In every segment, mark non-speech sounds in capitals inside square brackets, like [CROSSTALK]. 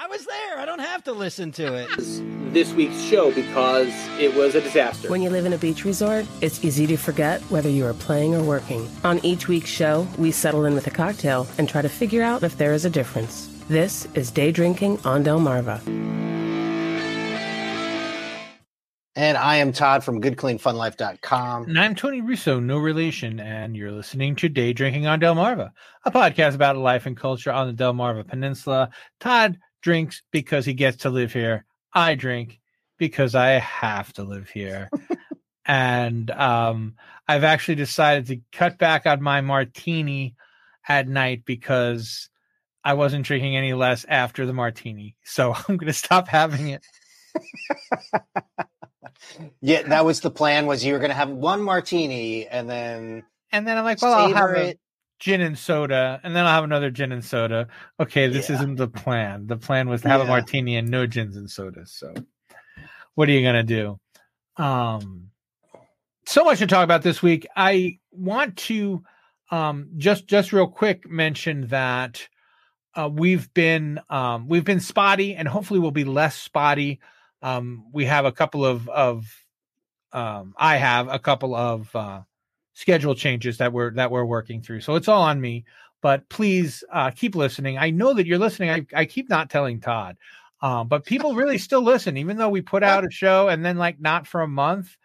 I was there. I don't have to listen to it. This week's show because it was a disaster. When you live in a beach resort, it's easy to forget whether you are playing or working. On each week's show, we settle in with a cocktail and try to figure out if there is a difference. This is Day Drinking on Delmarva. And I am Todd from goodcleanfunlife.com. And I'm Tony Russo, no relation, and you're listening to Day Drinking on Delmarva, a podcast about life and culture on the Delmarva Peninsula. Todd drinks because he gets to live here. I drink because I have to live here. and um, I've actually decided to cut back on my martini at night because I wasn't drinking any less after the martini. So [LAUGHS] I'm going to stop having it. yeah, that was the plan. Was you were going to have one martini and then and then I'm like, well, I'll have it. Gin and soda, and then I'll have another gin and soda. Okay, this yeah. isn't the plan. The plan was to have yeah. a martini and no gins and sodas. So, what are you gonna do? Um, so much to talk about this week. I want to um just just real quick mention that uh, we've been um we've been spotty, and hopefully we'll be less spotty um, we have a couple of of um, I have a couple of uh, schedule changes that we're that we're working through. So it's all on me. But please uh, keep listening. I know that you're listening. I, I keep not telling Todd, um, but people really still listen, even though we put out a show and then like not for a month.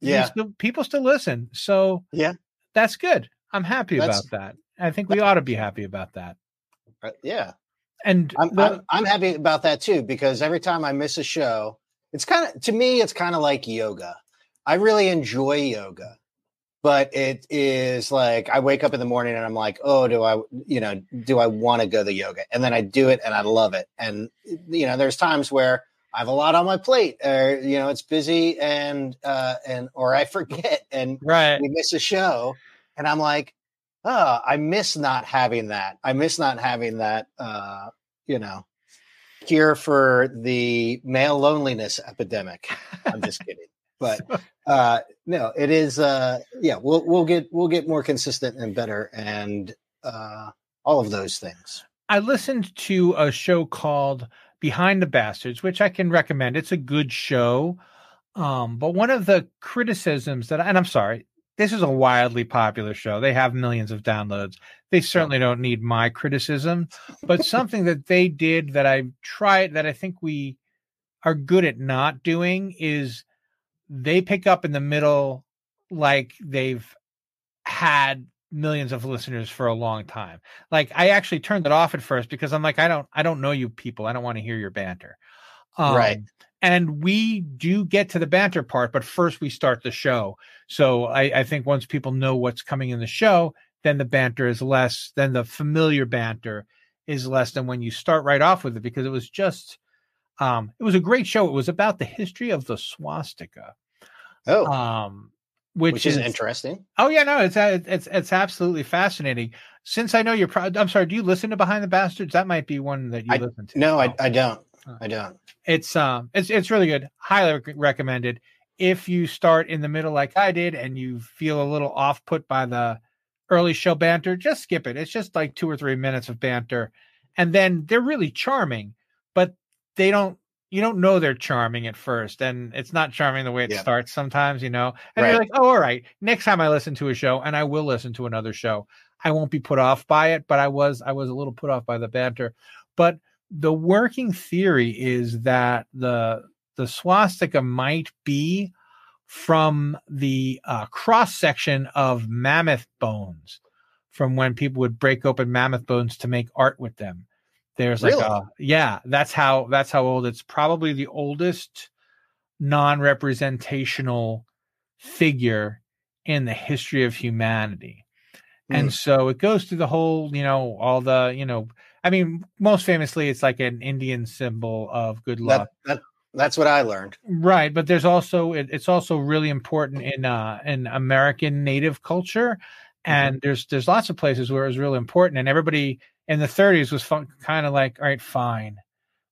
Yeah, still, people still listen. So yeah, that's good. I'm happy that's, about that. I think we ought to be happy about that. Uh, yeah, and I'm, the, I'm, I'm happy about that too because every time I miss a show, it's kind of to me, it's kind of like yoga. I really enjoy yoga, but it is like I wake up in the morning and I'm like, oh, do I, you know, do I want to go the yoga? And then I do it and I love it. And you know, there's times where I have a lot on my plate, or you know, it's busy and uh, and or I forget [LAUGHS] and right. we miss a show, and I'm like, oh, I miss not having that. I miss not having that. Uh, you know, cure for the male loneliness epidemic. I'm just kidding. [LAUGHS] But uh, no, it is. Uh, yeah, we'll we'll get we'll get more consistent and better, and uh, all of those things. I listened to a show called Behind the Bastards, which I can recommend. It's a good show. Um, but one of the criticisms that, and I'm sorry, this is a wildly popular show. They have millions of downloads. They certainly don't need my criticism, but something that they did that I tried that I think we are good at not doing is they pick up in the middle like they've had millions of listeners for a long time. Like I actually turned it off at first because I'm like I don't I don't know you people. I don't want to hear your banter. Um, right and we do get to the banter part but first we start the show so I, I, think once people know what's coming in the show then the banter is less then the familiar banter is less than when you start right off with it because it was just um it was a great show it was about the history of the swastika oh um which, which is, is, interesting oh yeah no it's it's it's absolutely fascinating since i know you're pro- i'm sorry do you listen to behind the bastards that might be one that you I, listen to no I, I don't I don't. It's um, it's it's really good. Highly recommended. If you start in the middle like I did, and you feel a little off put by the early show banter, just skip it. It's just like two or three minutes of banter, and then they're really charming, but they don't. You don't know they're charming at first, and it's not charming the way it yeah. starts sometimes, you know. And right. you're like, oh, all right. Next time I listen to a show, and I will listen to another show, I won't be put off by it. But I was, I was a little put off by the banter. But the working theory is that the the swastika might be from the uh, cross section of mammoth bones from when people would break open mammoth bones to make art with them there's like a yeah that's how that's how old it's probably the oldest non-representational figure in the history of humanity mm. and so it goes through the whole you know all the you know I mean, most famously, it's like an Indian symbol of good luck. That, that, that's what I learned. Right, but there's also it, it's also really important in uh in American Native culture, and mm-hmm. there's there's lots of places where it was really important, and everybody in the 30s was fun, kind of like, all right, fine,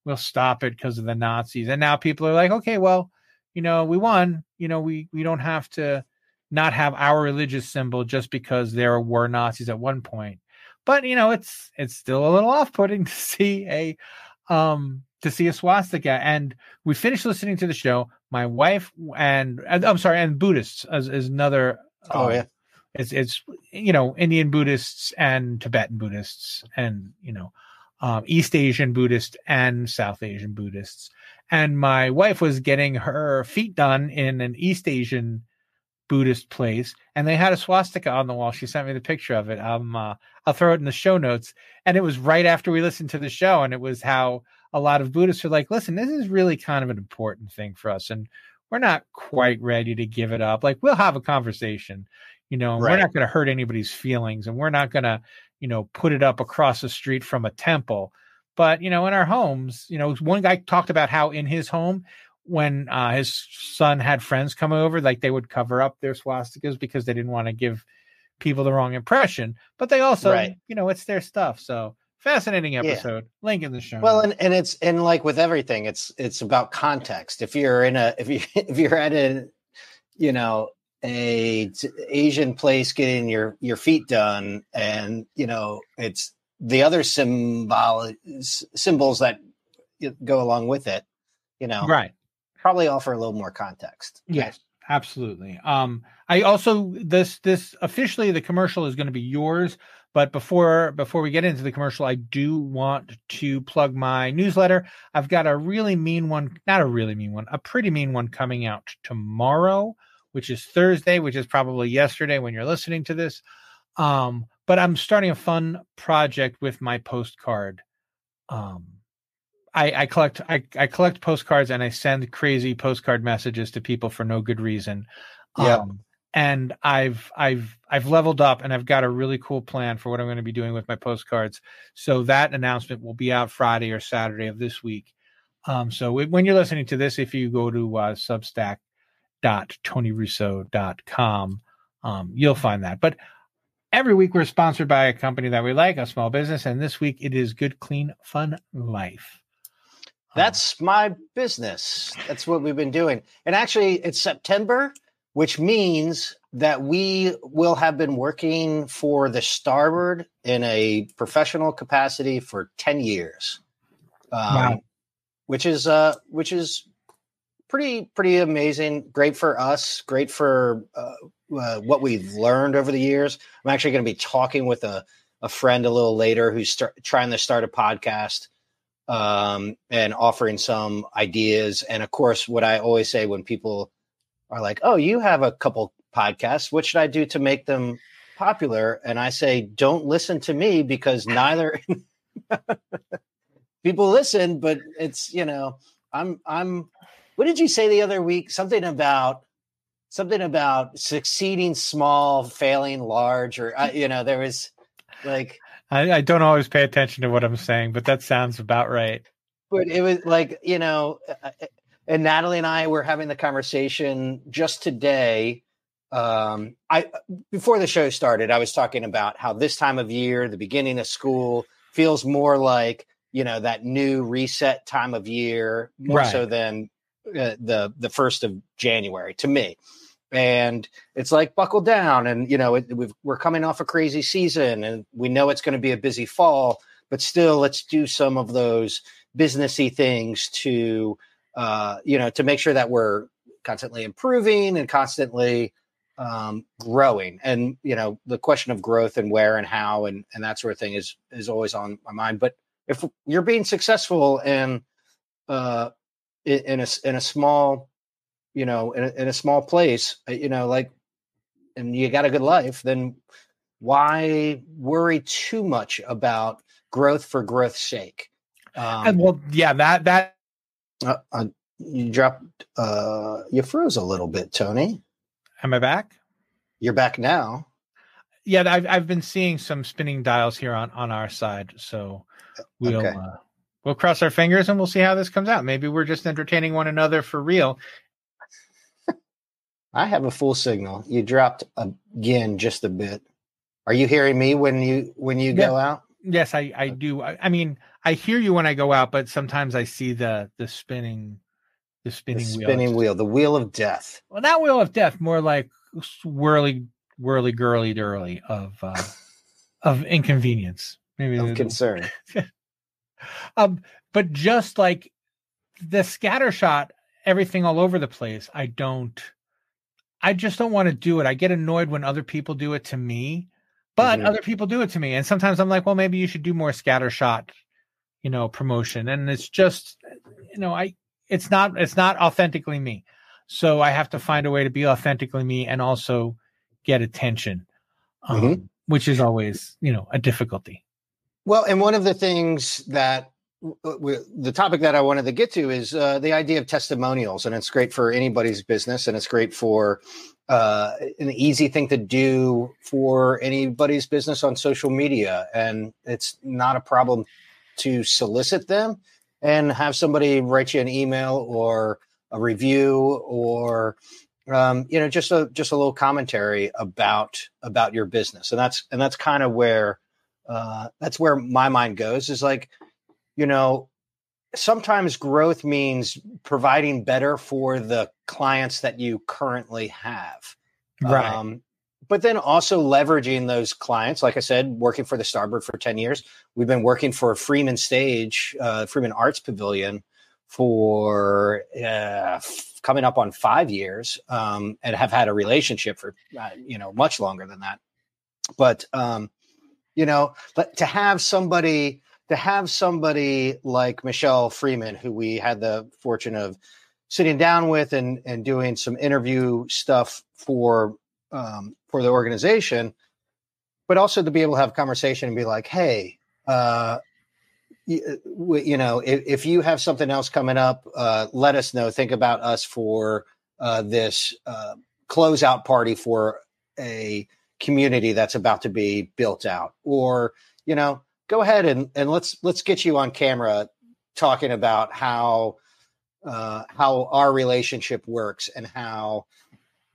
we'll stop it because of the Nazis, and now people are like, okay, well, you know, we won, you know, we we don't have to not have our religious symbol just because there were Nazis at one point but you know it's it's still a little off-putting [LAUGHS] to see a um, to see a swastika. And we finished listening to the show. My wife and I'm sorry, and Buddhists as is another. Oh um, yeah. It's it's you know Indian Buddhists and Tibetan Buddhists and you know um, East Asian Buddhists and South Asian Buddhists. And my wife was getting her feet done in an East Asian Buddhist place, and they had a swastika on the wall. She sent me the picture of it. Um, uh, I'll throw it in the show notes. And it was right after we listened to the show, and it was how a lot of Buddhists are like, "Listen, this is really kind of an important thing for us, and we're not quite ready to give it up. Like, we'll have a conversation." You know, and we're not going to hurt anybody's feelings, and we're not going to, you know, put it up across the street from a temple. But you know, in our homes, you know, one guy talked about how in his home, when uh, his son had friends come over, like they would cover up their swastikas because they didn't want to give people the wrong impression. But they also, Right. you know, it's their stuff. So fascinating Yeah. episode. Link in the show. Well, and, and it's and like with everything, it's it's about context. If you're in a if you [LAUGHS] if you're at a you know a Asian place getting your your feet done, and you know it's the other symbol symbols that go along with it. You know, right. probably offer a little more context. Yes, absolutely. Um, I also this this officially the commercial is going to be yours, but before before we get into the commercial, I do want to plug my newsletter. I've got a really mean one, not a really mean one, a pretty mean one coming out tomorrow, which is Thursday, which is probably yesterday when you're listening to this. Um, but I'm starting a fun project with my postcard. Um, I, I collect I, I collect postcards and I send crazy postcard messages to people for no good reason. Yeah. Um, and I've I've I've leveled up and I've got a really cool plan for what I'm going to be doing with my postcards. So that announcement will be out Friday or Saturday of this week. Um, so when you're listening to this, if you go to uh, substack.tonyrusso.com, um, you'll find that. But every week we're sponsored by a company that we like, a small business, and this week it is Good Clean Fun Life. Um, That's my business. That's what we've been doing. And actually, it's September, which means that we will have been working for the Starboard in a professional capacity for 10 years. Um, Wow. Which is uh which is pretty pretty amazing, great for us, great for uh, uh, what we've learned over the years. I'm actually going to be talking with a a friend a little later who's trying to start a podcast um, and offering some ideas. And of course, what I always say when people are like, "Oh, you have a couple podcasts. What should I do to make them popular?" And I say, "Don't listen to me because neither [LAUGHS] people listen, but it's you know, I'm I'm. What did you say the other week? Something about." Something about succeeding small, failing large, or uh, you know, there was like I, I don't always pay attention to what I'm saying, but that sounds about right. but it was like you know uh, and natalie and i were having the conversation just today um i before the show started i was talking about how this time of year the beginning of school feels more like you know that new reset time of year more Right. so than uh, the the first of january to me. And it's like buckle down. And you know it, we're coming off a crazy season and we know it's going to be a busy fall but still let's do some of those businessy things to uh, you know to make sure that we're constantly improving and constantly um, growing. And you know the question of growth and where and how and and that sort of thing is is always on my mind. But if you're being successful in uh in, in a in a small you know in a, in a small place uh, you know like and you got a good life then why worry too much about growth for growth's sake um, and well, yeah, that that uh, uh, you dropped. Uh, you froze a little bit, Tony. am I back? You're back now. Yeah, I've I've been seeing some spinning dials here on on our side, so we'll Okay. uh, we'll cross our fingers and we'll see how this comes out. Maybe we're just entertaining one another for real. I have a full signal. You dropped again just a bit. Are you hearing me when you when you go out? Yes, I I do. I, I mean, I hear you when I go out, but sometimes I see the the spinning the The spinning, wheel. spinning wheel, the wheel of death. Well, not wheel of death, more like whirly whirly girly dirly of uh of inconvenience. Maybe Of concern. [LAUGHS] um, but just like the scattershot, everything all over the place, I don't. I just don't want to do it. I get annoyed when other people do it to me, but Mhm. other people do it to me, and sometimes I'm like, well, maybe you should do more scattershot, you know, promotion. And it's just, you know, I it's not it's not authentically me, so I have to find a way to be authentically me and also get attention, um, Mhm. which is always you know a difficulty. Well, and one of the things that w- the topic that I wanted to get to is uh, the idea of testimonials, and it's great for anybody's business, and it's great for uh, an easy thing to do for anybody's business on social media, and it's not a problem to solicit them and have somebody write you an email or a review or um, you know just a just a little commentary about about your business, and that's and that's kind of where uh, that's where my mind goes is like you know sometimes growth means providing better for the clients that you currently have Right. um, but then also leveraging those clients like i said working for the starboard for 10 years we've been working for freeman stage uh, freeman arts pavilion for uh, f- coming up on five years um, and have had a relationship for uh, you know much longer than that but um, you know but to have somebody to have somebody like michelle freeman who we had the fortune of sitting down with and and doing some interview stuff for um, for the organization but also to be able to have a conversation and be like hey uh you, you know if, if you have something else coming up uh let us know. Think about us for uh this uh closeout party for a community that's about to be built out or you know go ahead and and let's let's get you on camera talking about how uh how our relationship works and how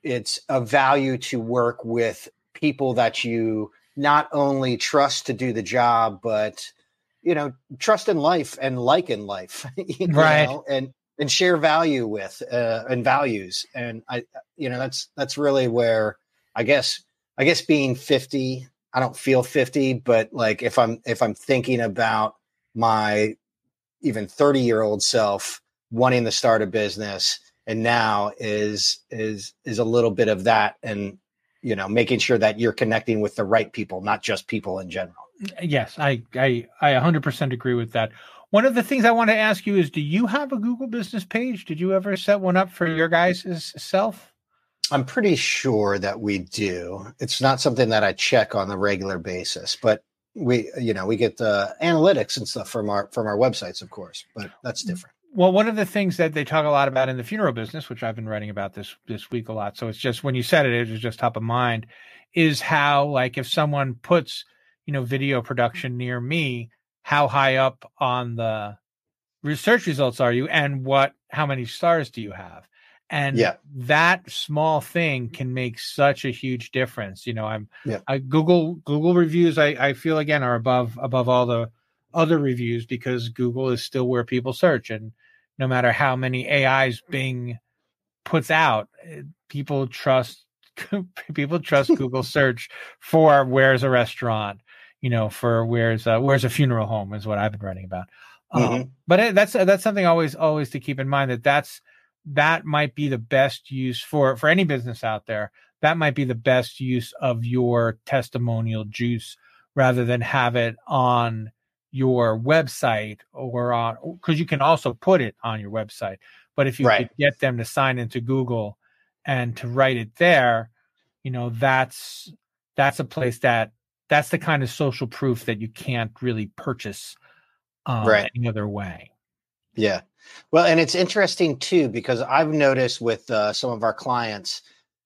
it's a value to work with people that you not only trust to do the job but you know trust in life and like in life [LAUGHS] you Right. know, and and share value with uh, and values and i you know that's that's really where i guess i guess being 50 i don't feel 50 but like if i'm if i'm thinking about my even 30 year old self wanting to start a business and now is is is a little bit of that and you know making sure that you're connecting with the right people not just people in general mm, Yes, I I I 100% agree with that. One of the things I want to ask you is do you have a Google business page? Did you ever set one up for your guys' self? I'm pretty sure that we do it's not something that i check on a regular basis but we you know we get the analytics and stuff from our from our websites of course but that's different Well, one of the things that they talk a lot about in the funeral business, which I've been writing about this this week a lot, so it's just when you said it, it was just top of mind, is how like if someone puts you know video production near me, how high up on the research results are you, and what how many stars do you have? And Yeah. that small thing can make such a huge difference. You know, I'm Yeah. I Google Google reviews. I I feel again are above above all the other reviews because Google is still where people search and no matter how many AIs Bing puts out, eh, people trust [LAUGHS] people trust [LAUGHS] Google search for where's a restaurant, you know, for where's a, where's a funeral home is what I've been writing about. Um, Mhm. but it, that's that's something always always to keep in mind that that's that might be the best use for for any business out there. That might be the best use of your testimonial juice rather than have it on your website or on because you can also put it on your website. But if you Right. could get them to sign into Google and to write it there, you know, that's that's a place that that's the kind of social proof that you can't really purchase um, Right. any other way. Yeah. Well, and it's interesting too because I've noticed with uh, some of our clients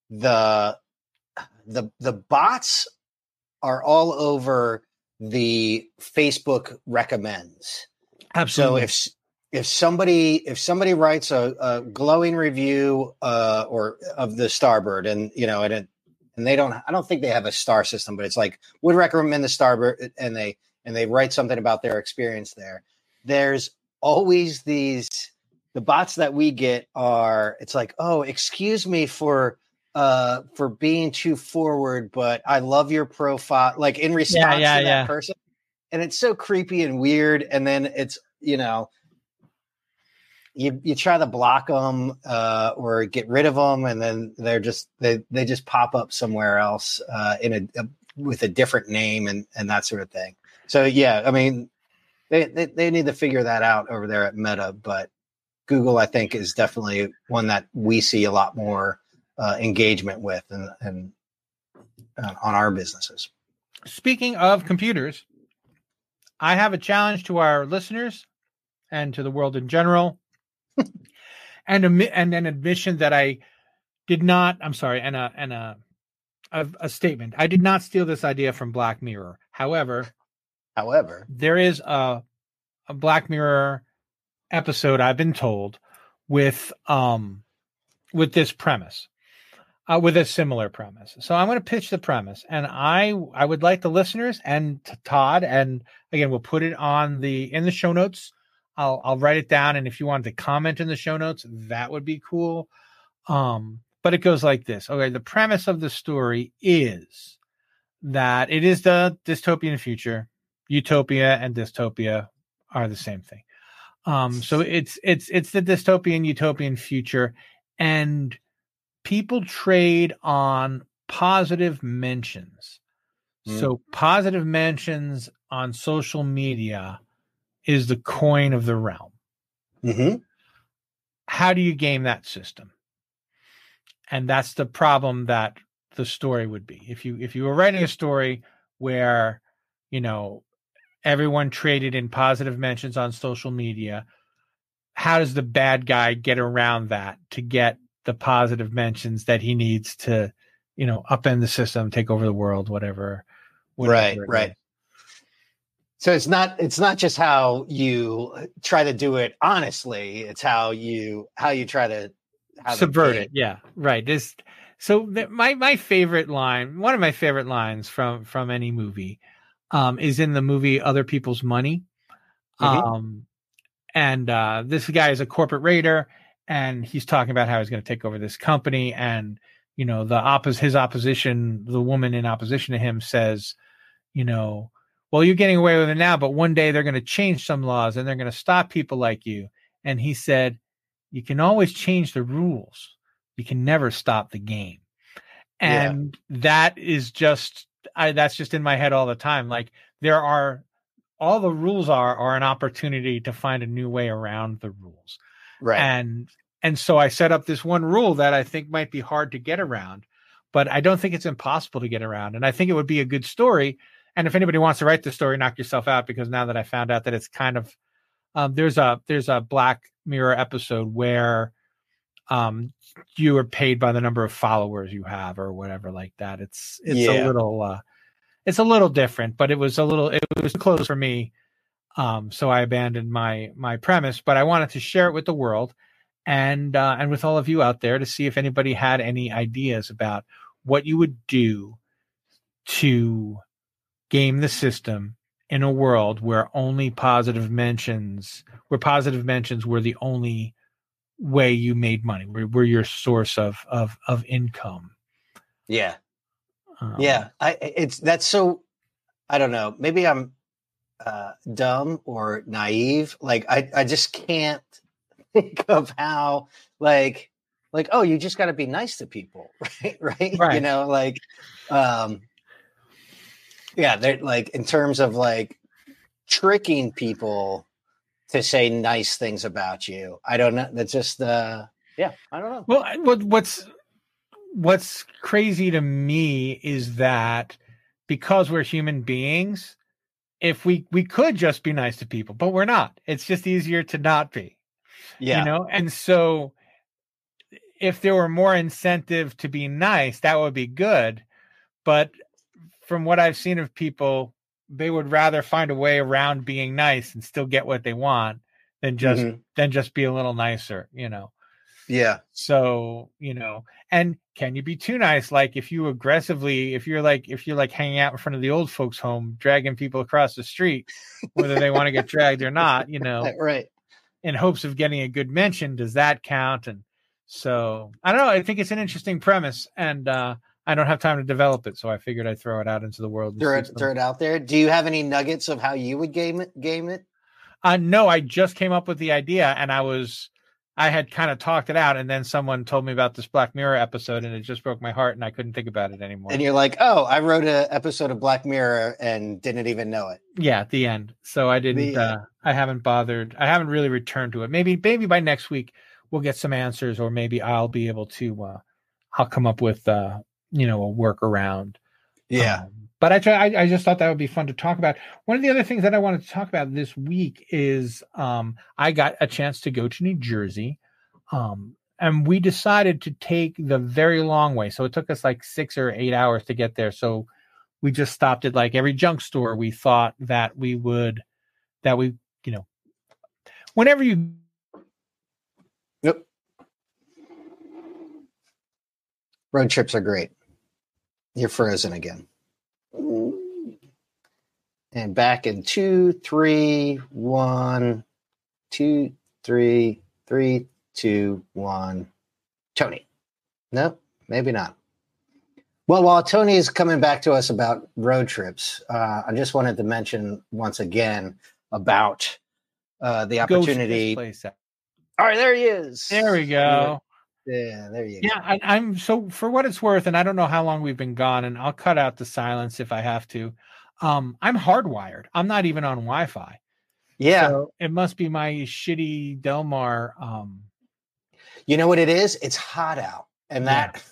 the the the bots are all over the Facebook recommends. Absolutely. So if if somebody if somebody writes a, a glowing review uh, or of the Starboard and you know and it, and they don't I don't think they have a star system but it's like would recommend the Starboard and they and they write something about their experience there. There's always these the bots that we get are it's like oh excuse me for uh for being too forward but I love your profile like in response yeah, to that yeah. person and it's so creepy and weird. And then it's you know, you you try to block them uh, or get rid of them, and then they're just they they just pop up somewhere else uh, in a, a with a different name and and that sort of thing. So yeah, I mean, they, they they need to figure that out over there at Meta, but Google, I think, is definitely one that we see a lot more uh, engagement with and and uh, on our businesses. Speaking of computers, I have a challenge to our listeners and to the world in general, [LAUGHS] and a, and an admission that I did not. I'm sorry, and a and a, a a statement. I did not steal this idea from Black Mirror. However, However, there is a a Black Mirror episode I've been told with um with this premise. Uh, with a similar premise. So I'm going to pitch the premise and I I would like the listeners and Todd and again we'll put it on the in the show notes. I'll I'll write it down and if you want to comment in the show notes that would be cool. Um but it goes like this. Okay, the premise of the story is that it is the dystopian future. Utopia and dystopia are the same thing. Um, so it's it's it's the dystopian utopian future, and people trade on positive mentions. Mm. So positive mentions on social media is the coin of the realm. hmm How do you game that system? And that's the problem that the story would be. If you if you were writing a story where, you know, everyone traded in positive mentions on social media, how does the bad guy get around that to get the positive mentions that he needs to, you know, upend the system, take over the world, whatever. Right, whatever right. is. So it's not it's not just how you try to do it honestly. It's how you how you try to subvert it yeah right this so my my favorite line one of my favorite lines from from any movie um is in the movie other people's money Mhm. um and uh this guy is a corporate raider and he's talking about how he's going to take over this company and you know the oppos his opposition the woman in opposition to him says you know well you're getting away with it now but one day they're going to change some laws and they're going to stop people like you and he said you can always change the rules you can never stop the game Yeah. and that is just I, that's just in my head all the time like there are all the rules are are an opportunity to find a new way around the rules right. and and so i set up this one rule that i think might be hard to get around but i don't think it's impossible to get around and i think it would be a good story and if anybody wants to write the story knock yourself out because now that i found out that it's kind of um, there's a there's a black mirror episode where um you are paid by the number of followers you have or whatever like that. It's it's a little uh it's a little different but it was a little it was close for me um so i abandoned my my premise but i wanted to share it with the world and uh and with all of you out there to see if anybody had any ideas about what you would do to game the system in a world where only positive mentions where positive mentions were the only way you made money were, were your source of of of income yeah. um, Yeah, I it's that's so I don't know. Maybe I'm uh dumb or naive. Like I I just can't [LAUGHS] think of how like like oh, you just got to be nice to people, [LAUGHS] right? right? You know, like um yeah, they're like in terms of like tricking people to say nice things about you. I don't know. That's just uh yeah, I don't know. Well, what what's what's crazy to me is that because we're human beings, if we we could just be nice to people, but we're not. It's just easier to not be. Yeah. You know, and so if there were more incentive to be nice, that would be good. But from what I've seen of people, they would rather find a way around being nice and still get what they want than just Mhm. than just be a little nicer, you know. Yeah. So, you know, and can you be too nice? Like if you aggressively, if you're like, if you're like hanging out in front of the old folks' home, dragging people across the street, whether they want to get dragged or not, you know, [LAUGHS] Right. in hopes of getting a good mention, does that count? And so I don't know. I think it's an interesting premise. And uh, I don't have time to develop it, so I figured I'd throw it out into the world. Throw it, throw it out there. Do you have any nuggets of how you would game it? Game it? Uh, no, I just came up with the idea, and I was, I had kind of talked it out, and then someone told me about this Black Mirror episode, and it just broke my heart, and I couldn't think about it anymore. And you're like, oh, I wrote an episode of Black Mirror and didn't even know it. yeah, at the end. So I didn't. The uh. I haven't bothered. I haven't really returned to it. Maybe, maybe by next week we'll get some answers, or maybe I'll be able to. Uh, I'll come up with, uh, you know, a workaround. Um, but I try. I, I just thought that would be fun to talk about. One of the other things that I wanted to talk about this week is um, I got a chance to go to New Jersey, um, and we decided to take the very long way. So it took us like six or eight hours to get there. So we just stopped at like every junk store. We thought that we would, that we, you know, whenever you Yep. Road trips are great. You're frozen again. And back in two, three, one, two, three, three, two, one. Tony. Nope, maybe not. Well, while Tony is coming back to us about road trips, uh, I just wanted to mention once again about uh, the go to this opportunity. place. All right, there he is. There we go. Yeah, there you Yeah, go. I, I'm so for what it's worth, and I don't know how long we've been gone, and I'll cut out the silence if I have to. Um, I'm hardwired. I'm not even on Wi-Fi. Yeah. So it must be my shitty Delmar. Um, you know what it is? It's hot out. And that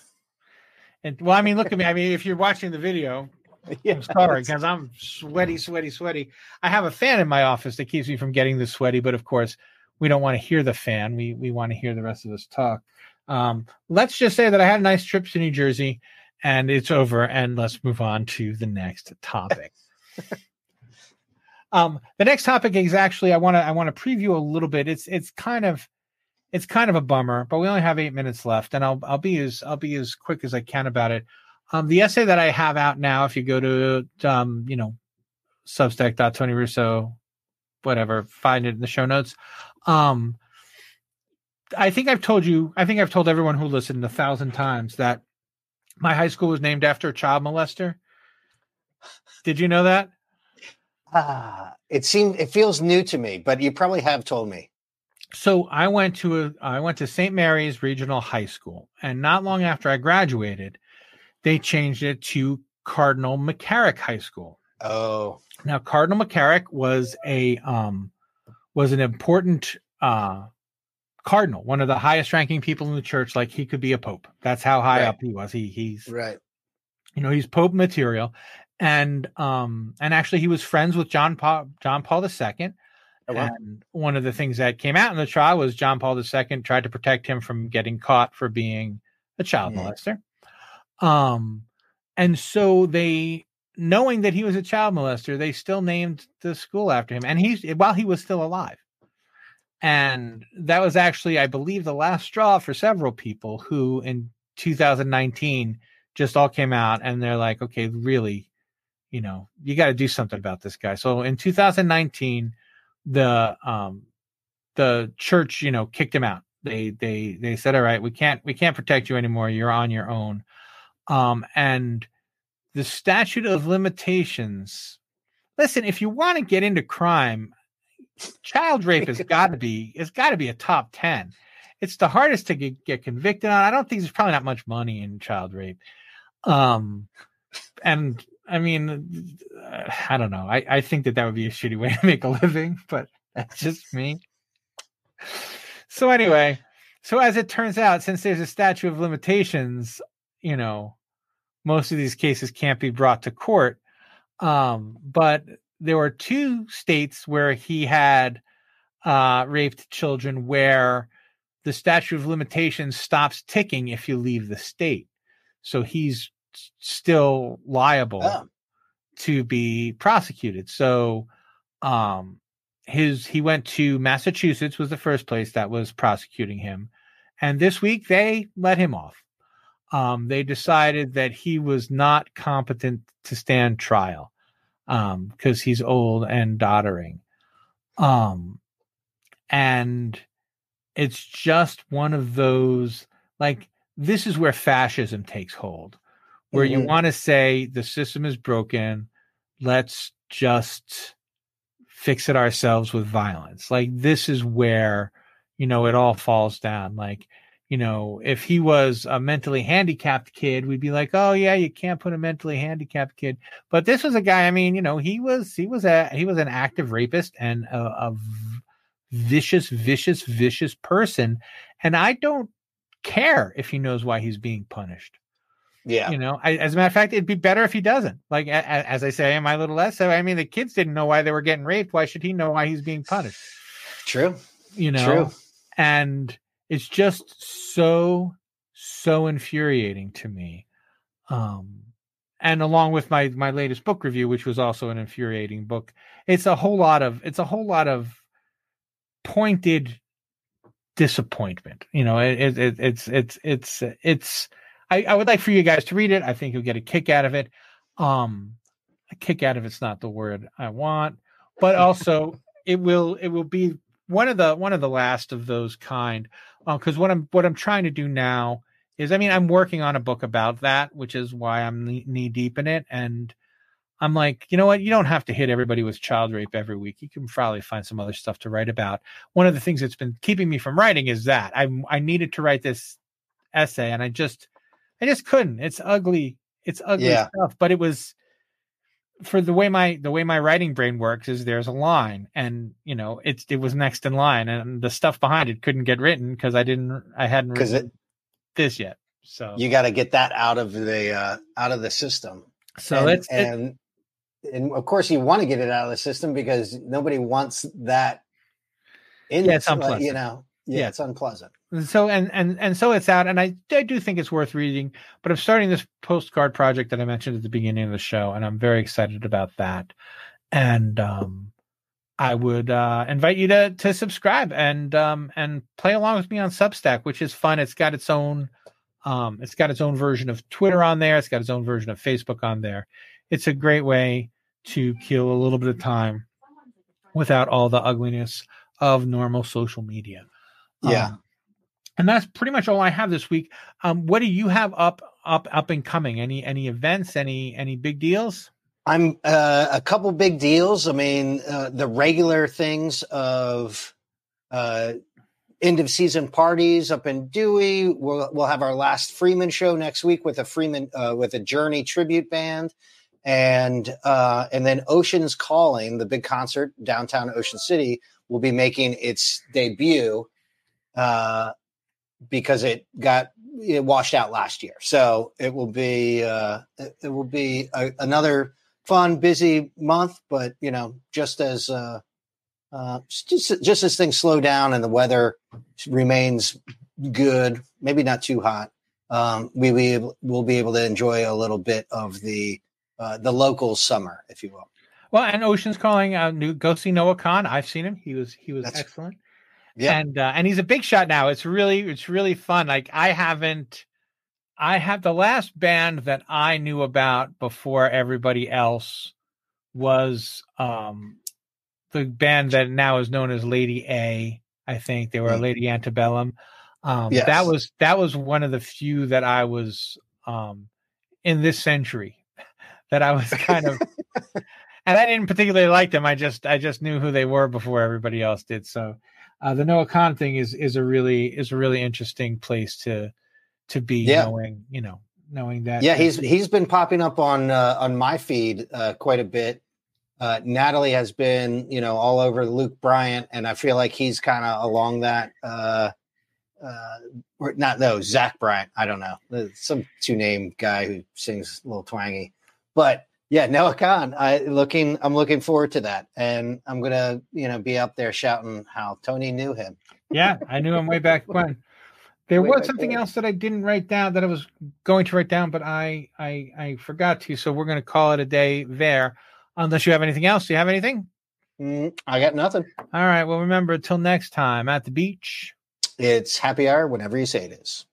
and well, I mean, look at me. I mean, if you're watching the video, [LAUGHS] yeah, I'm sorry because I'm sweaty, sweaty, sweaty. I have a fan in my office that keeps me from getting this sweaty, but of course, we don't want to hear the fan. We we want to hear the rest of us talk. Um, let's just say that I had a nice trip to New Jersey, and it's over. And let's move on to the next topic. um, the next topic is actually I want to I want to preview a little bit. It's it's kind of it's kind of a bummer, but we only have eight minutes left, and I'll I'll be as I'll be as quick as I can about it. Um, the essay that I have out now, if you go to um, you know, Substack.Tony Russo, whatever, find it in the show notes. Um, I think I've told you, I think I've told everyone who listened a thousand times that my high school was named after a child molester. Did you know that? Ah, it seemed it feels new to me, but you probably have told me. So I went to a I went to St. Mary's Regional High School, and not long after I graduated, they changed it to Cardinal McCarrick High School. Oh, Now, Cardinal McCarrick was a um, was an important uh, cardinal, one of the highest ranking people in the church. Like he could be a pope. That's how high Right. up he was. He he's right. you know he's pope material, and um and actually he was friends with John Paul John Paul II. Oh, wow. And one of the things that came out in the trial was John Paul II tried to protect him from getting caught for being a child Yeah. molester. Um, and so they, knowing that he was a child molester, they still named the school after him, and he's while he was still alive. And that was actually, I believe, the last straw for several people who, in 2019, just all came out and they're like, okay, really, you know, you got to do something about this guy. So in 2019, the um the church, you know, kicked him out. They they they said, all right, we can't we can't protect you anymore. You're on your own. Um, and the statute of limitations. Listen, if you want to get into crime, child rape has got to be it's got to be a top ten. It's the hardest to get, get convicted on. I don't think there's probably not much money in child rape. Um, and I mean, uh, I don't know. I, I think that that would be a shitty way to make a living, but that's just me. So anyway, so as it turns out, since there's a statute of limitations, you know, most of these cases can't be brought to court. Um, but there were two states where he had uh, raped children where the statute of limitations stops ticking if you leave the state. So he's still liable Oh, to be prosecuted. So um his he went to Massachusetts was the first place that was prosecuting him. And this week they let him off. Um they decided that he was not competent to stand trial um because he's old and doddering. Um and it's just one of those like this is where fascism takes hold where you Mhm. want to say the system is broken. Let's just fix it ourselves with violence. Like this is where, you know, it all falls down. Like, you know, if he was a mentally handicapped kid, we'd be like, oh yeah, you can't put a mentally handicapped kid. But this was a guy. I mean, you know, he was he was a he was an active rapist and a vicious, vicious, vicious person. And I don't care if he knows why he's being punished. Yeah. You know, I, as a matter of fact, it'd be better if he doesn't. Like a, a- as I say in my little essay, I mean, the kids didn't know why they were getting raped. Why should he know why he's being punished? True. You know, True. and it's just so so infuriating to me. Um, and along with my my latest book review, which was also an infuriating book, it's a whole lot of it's a whole lot of pointed disappointment. You know, it, it, it it's it's it's it's. I, I would like for you guys to read it. I think you'll get a kick out of it. Um, a kick out of it's not the word I want, but [LAUGHS] also it will it will be one of the one of the last of those kind. Uh, because what I'm what I'm trying to do now is, I mean, I'm working on a book about that, which is why I'm knee, knee deep in it, and I'm like, you know what? You don't have to hit everybody with child rape every week. You can probably find some other stuff to write about. One of the things that's been keeping me from writing is that I I needed to write this essay, and I just I just couldn't. It's ugly. It's ugly Yeah. stuff. But it was for the way my the way my writing brain works is there's a line and you know it's it was next in line and the stuff behind it couldn't get written because I didn't I hadn't Because written it this yet. So you got to get that out of the uh, out of the system. so and, let's it- and and of course you want to get it out of the system because nobody wants that. In Yeah, it's unpleasant. you know, yeah, Yeah. it's unpleasant. so and and and so it's out and I, I do think it's worth reading but i'm starting this postcard project that i mentioned at the beginning of the show and i'm very excited about that. And um i would uh invite you to to subscribe and um and play along with me on substack which is fun. It's got its own um it's got its own version of twitter on there. It's got its own version of facebook on there. It's a great way to kill a little bit of time without all the ugliness of normal social media Yeah. Um, and that's pretty much all I have this week. Um, what do you have up, up, up and coming? Any, any events? Any, any big deals? I'm uh, a couple big deals. I mean, uh, the regular things of uh, end of season parties up in Dewey. We'll we'll have our last Freeman show next week with a Freeman uh, with a Journey tribute band, and uh, and then Ocean's Calling, the big concert downtown Ocean City, will be making its debut uh, because it got it washed out last year. So it will be uh, it, it will be a, another fun, busy month. But you know, just as uh, uh, just just as things slow down and the weather remains good, maybe not too hot, um, we we will be able to enjoy a little bit of the uh, the local summer, if you will. Well, and Ocean's calling uh, new go see Noah Kahan. I've seen him. He was he was That's- excellent. Yeah. and uh, and he's a big shot now. It's really it's really fun. Like I haven't, I have the last band that I knew about before everybody else was um the band that now is known as Lady A. I think they were Mm. Lady Antebellum. Um, Yes. That was that was one of the few that I was um in this century [LAUGHS] that I was kind of [LAUGHS] and I didn't particularly like them. I just I just knew who they were before everybody else did. So uh, the Noah Kahan thing is is a really is a really interesting place to to be Yeah. knowing you know knowing that yeah, he's he's been popping up on uh, on my feed uh, quite a bit. Uh, Natalie has been, you know, all over Luke Bryan, and I feel like he's kind of along that. Uh, uh, or not no Zach Bryan. I don't know, some two name guy who sings a little twangy, but yeah, Noah Kahan. I looking, I'm looking forward to that, and I'm gonna, you know, be up there shouting how Tony knew him. yeah I knew him way back [LAUGHS] when. There Way was something then. else that I didn't write down that I was going to write down, but I I I forgot to. So we're going to call it a day there. Unless you have anything else. Do you have anything? Mm, I got nothing. All right. Well, remember, until next time at the beach. It's happy hour whenever you say it is.